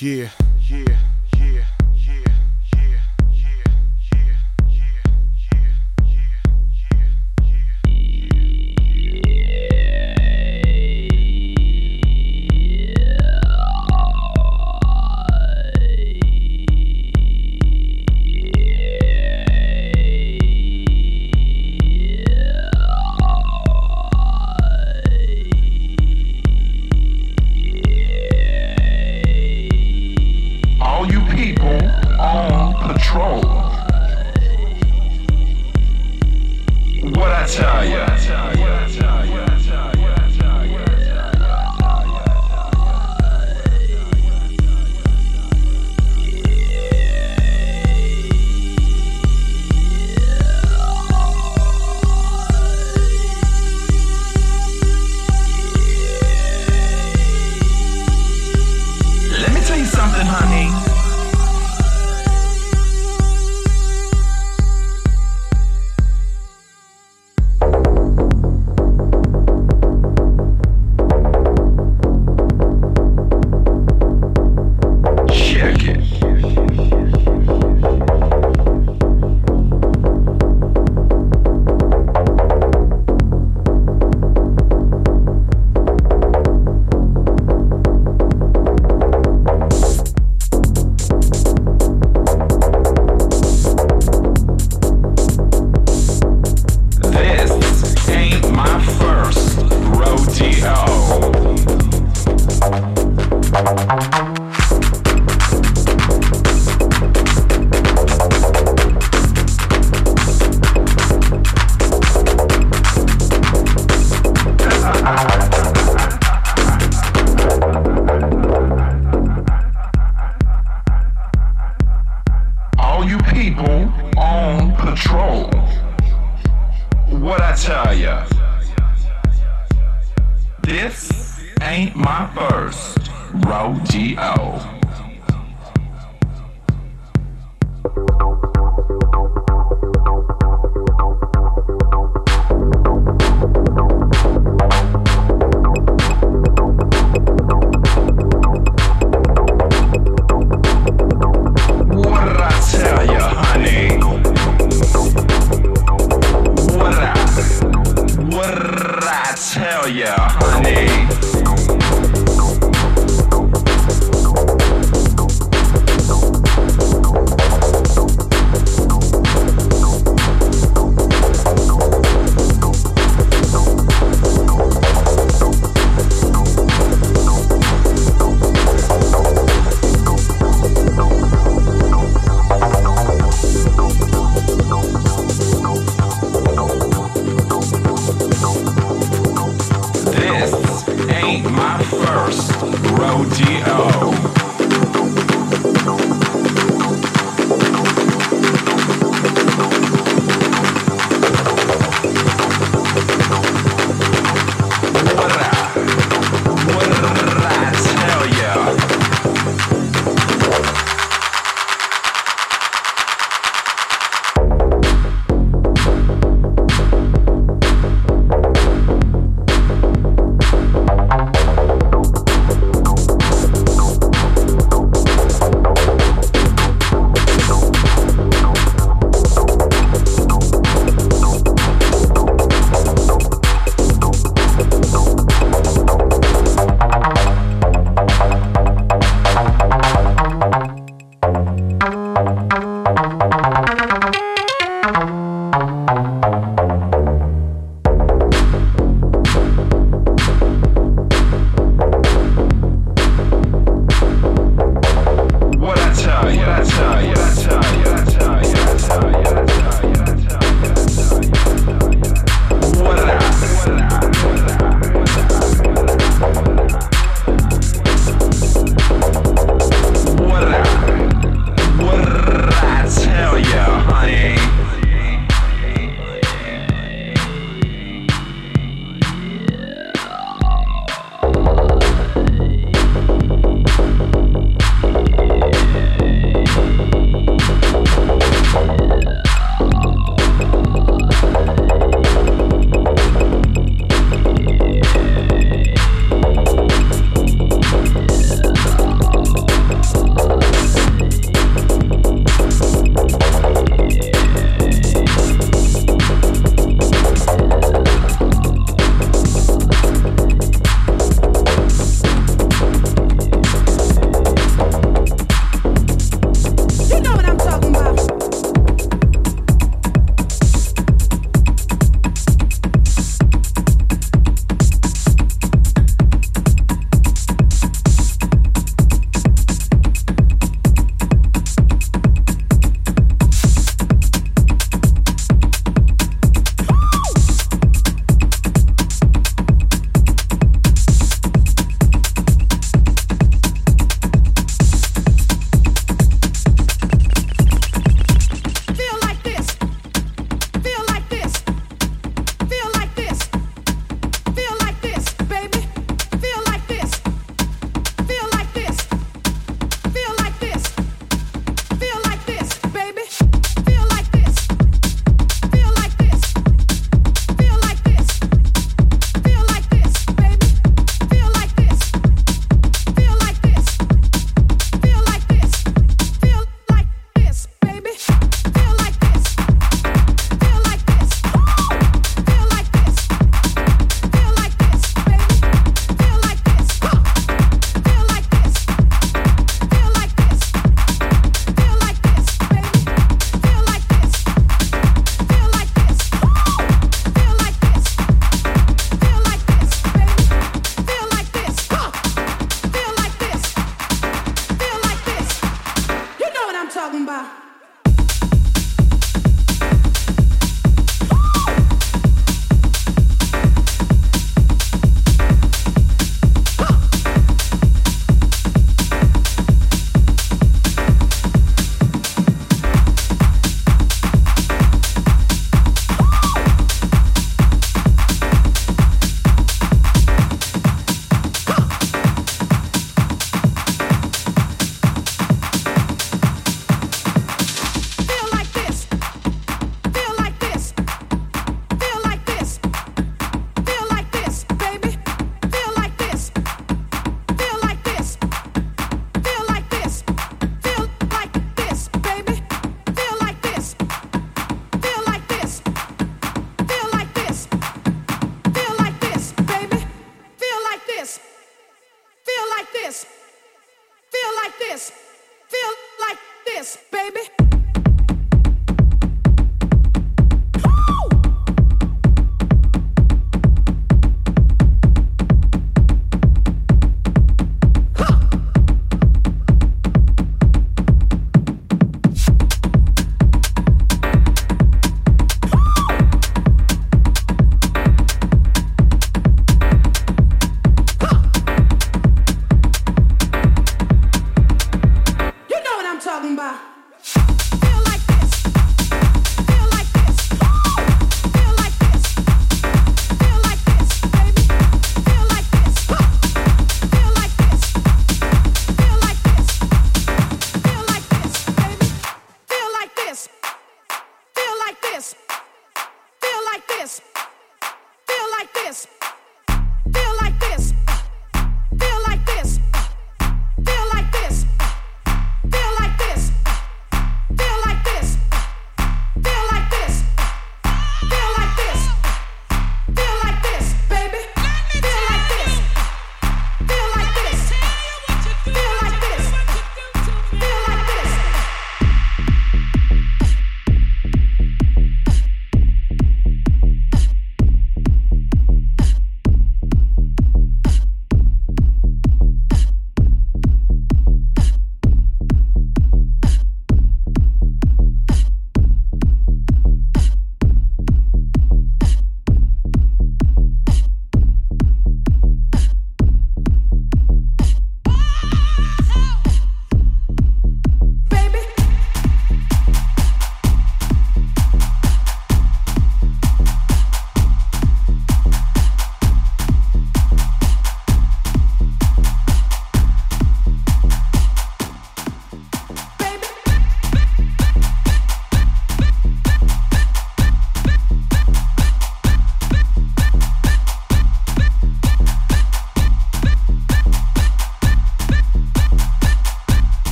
Yeah, yeah,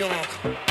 York.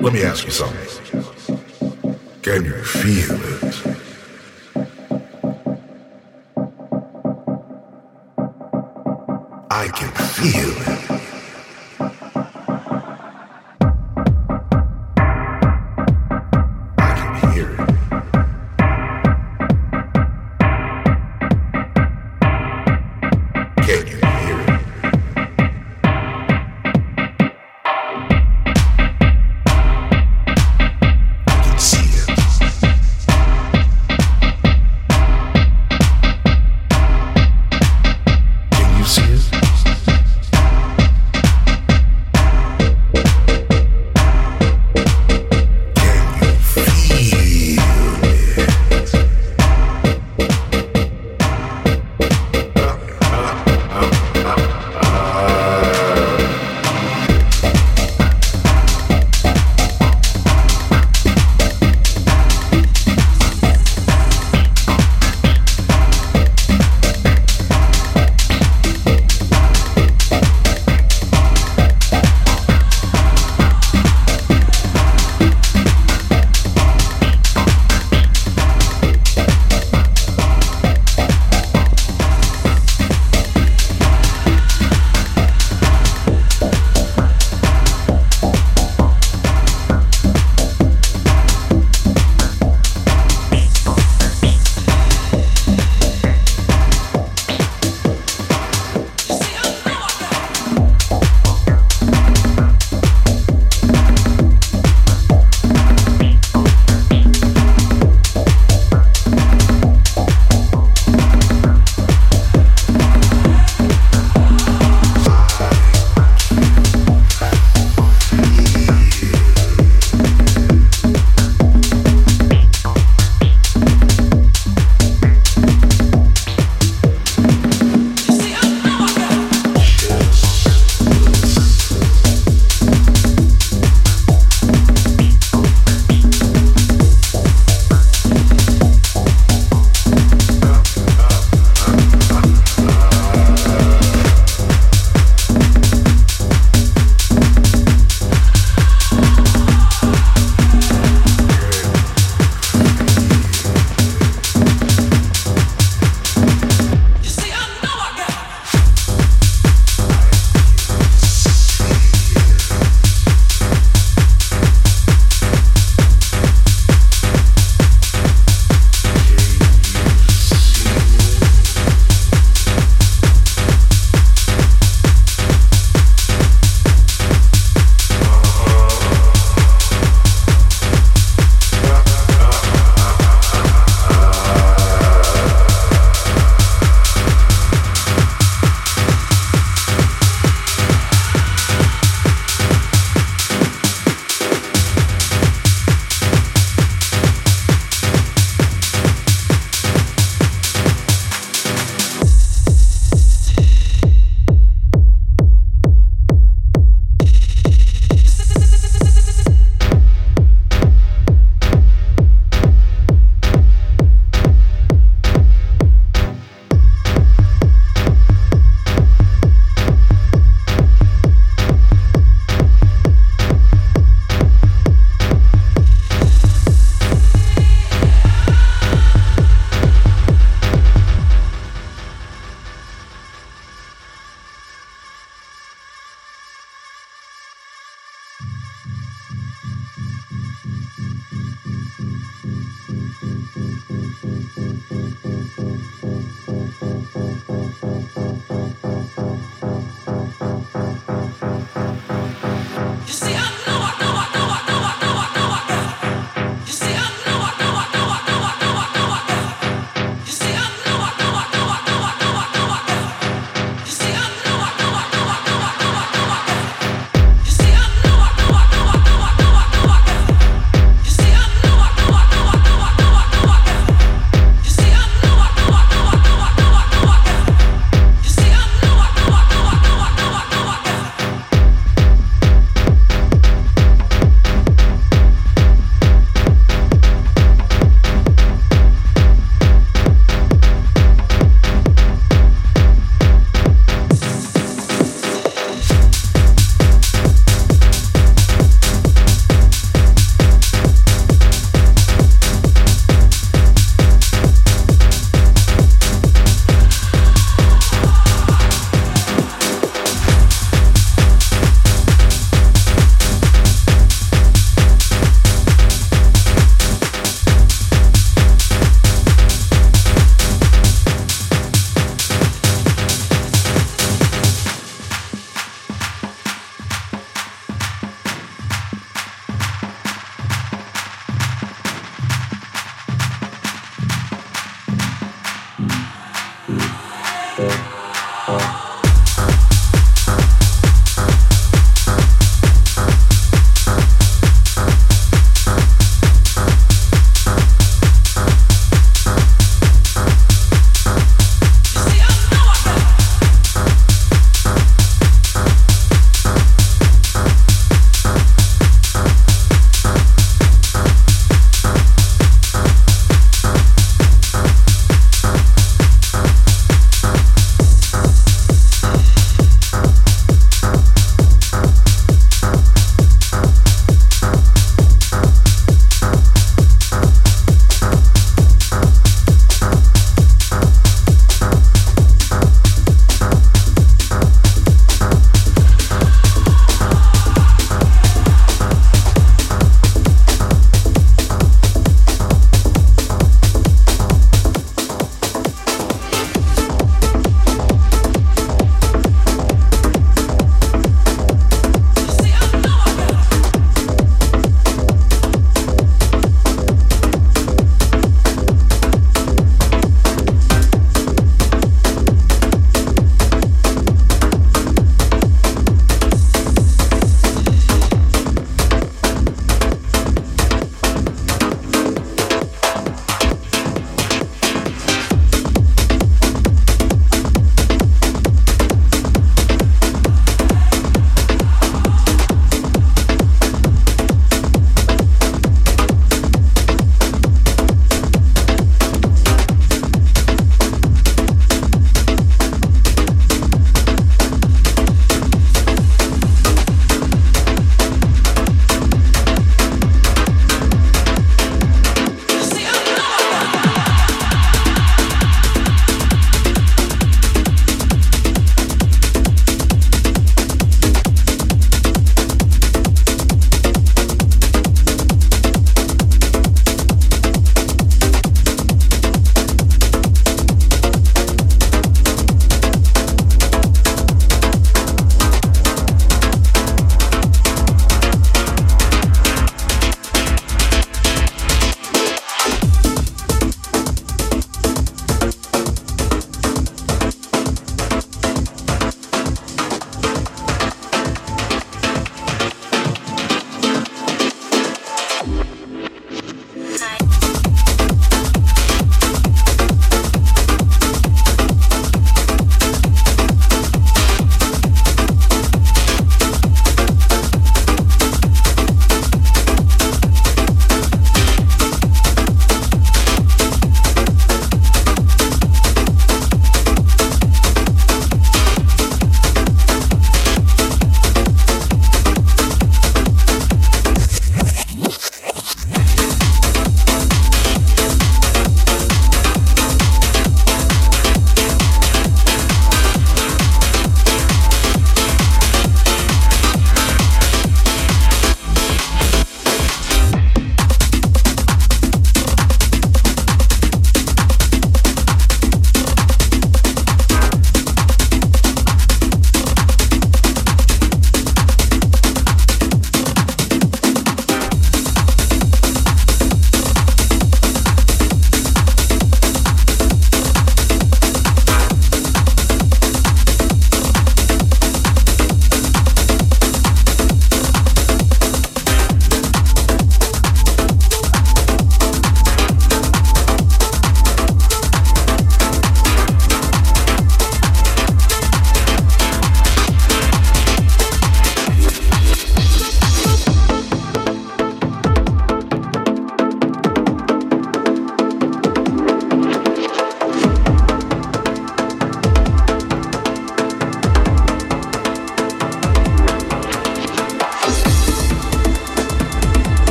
Let me ask you something. Can you feel it?